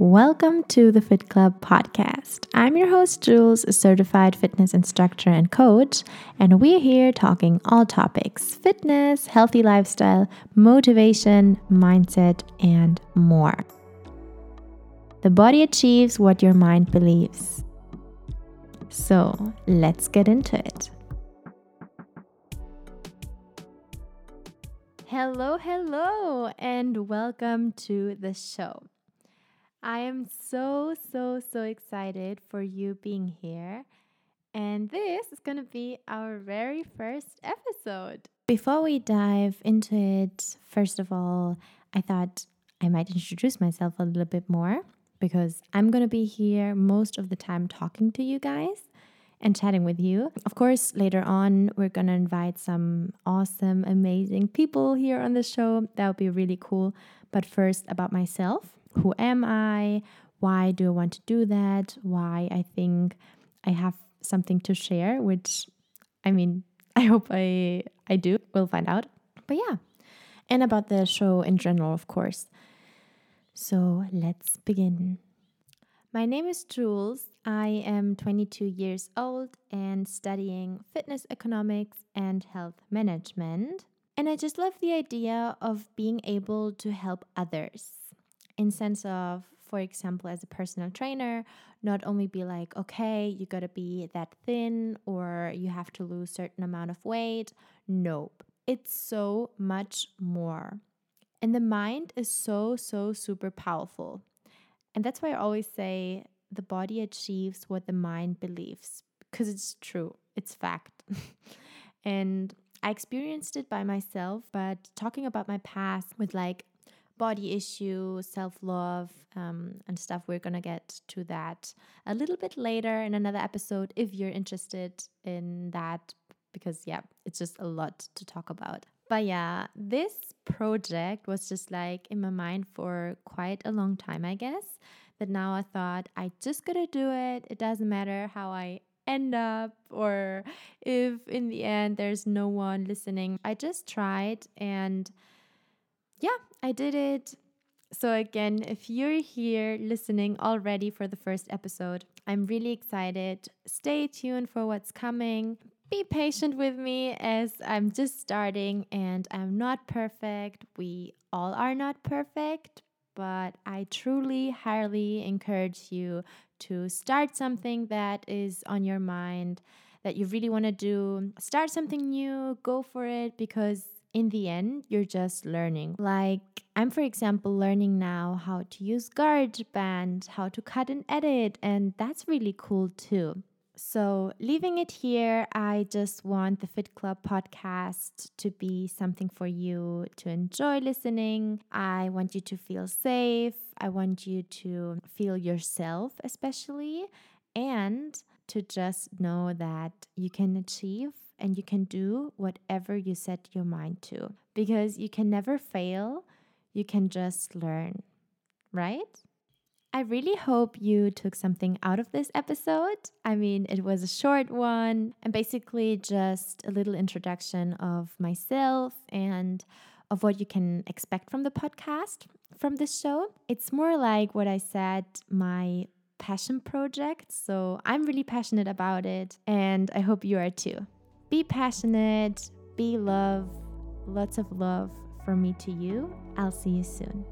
Welcome to the Fit Club podcast. I'm your host, Jules, a certified fitness instructor and coach, and we're here talking all topics fitness, healthy lifestyle, motivation, mindset, and more. The body achieves what your mind believes. So let's get into it. Hello, hello, and welcome to the show. I am so, so, so excited for you being here. And this is going to be our very first episode. Before we dive into it, first of all, I thought I might introduce myself a little bit more because I'm going to be here most of the time talking to you guys and chatting with you. Of course, later on, we're going to invite some awesome, amazing people here on the show. That would be really cool. But first, about myself who am I? Why do I want to do that? Why I think I have something to share, which I mean, I hope I I do. We'll find out. But yeah. And about the show in general, of course. So let's begin. My name is Jules. I am 22 years old and studying fitness economics and health management. And I just love the idea of being able to help others in sense of for example as a personal trainer not only be like okay you got to be that thin or you have to lose certain amount of weight. Nope. It's so much more. And the mind is so so super powerful. And that's why i always say the body achieves what the mind believes because it's true. It's fact. And I experienced it by myself, but talking about my past with like body issue, self love, um, and stuff. We're going to get to that a little bit later in another episode if you're interested in that, because, yeah, it's just a lot to talk about. But yeah, this project was just like in my mind for quite a long time, I guess. But now I thought I just gotta do it. It doesn't matter how I end up or if in the end there's no one listening. I just tried and yeah, I did it. So, again, if you're here listening already for the first episode, I'm really excited. Stay tuned for what's coming. Be patient with me as I'm just starting and I'm not perfect. We all are not perfect, but I truly, highly encourage you to start something that is on your mind that you really want to do. Start something new, go for it because in the end, you're just learning. Like, I'm, for example, learning now how to use GarageBand, how to cut and edit, and that's really cool too. So, leaving it here, I just want the Fit Club podcast to be something for you to enjoy listening. I want you to feel safe. I want you to feel yourself, especially, and to just know that you can achieve and you can do whatever you set your mind to because you can never fail. You can just learn, right? I really hope you took something out of this episode. I mean, it was a short one and basically just a little introduction of myself and of what you can expect from the podcast, from this show. It's more like what I said, my passion project. So I'm really passionate about it and I hope you are too. Be passionate, be love, lots of love from me to you. I'll see you soon.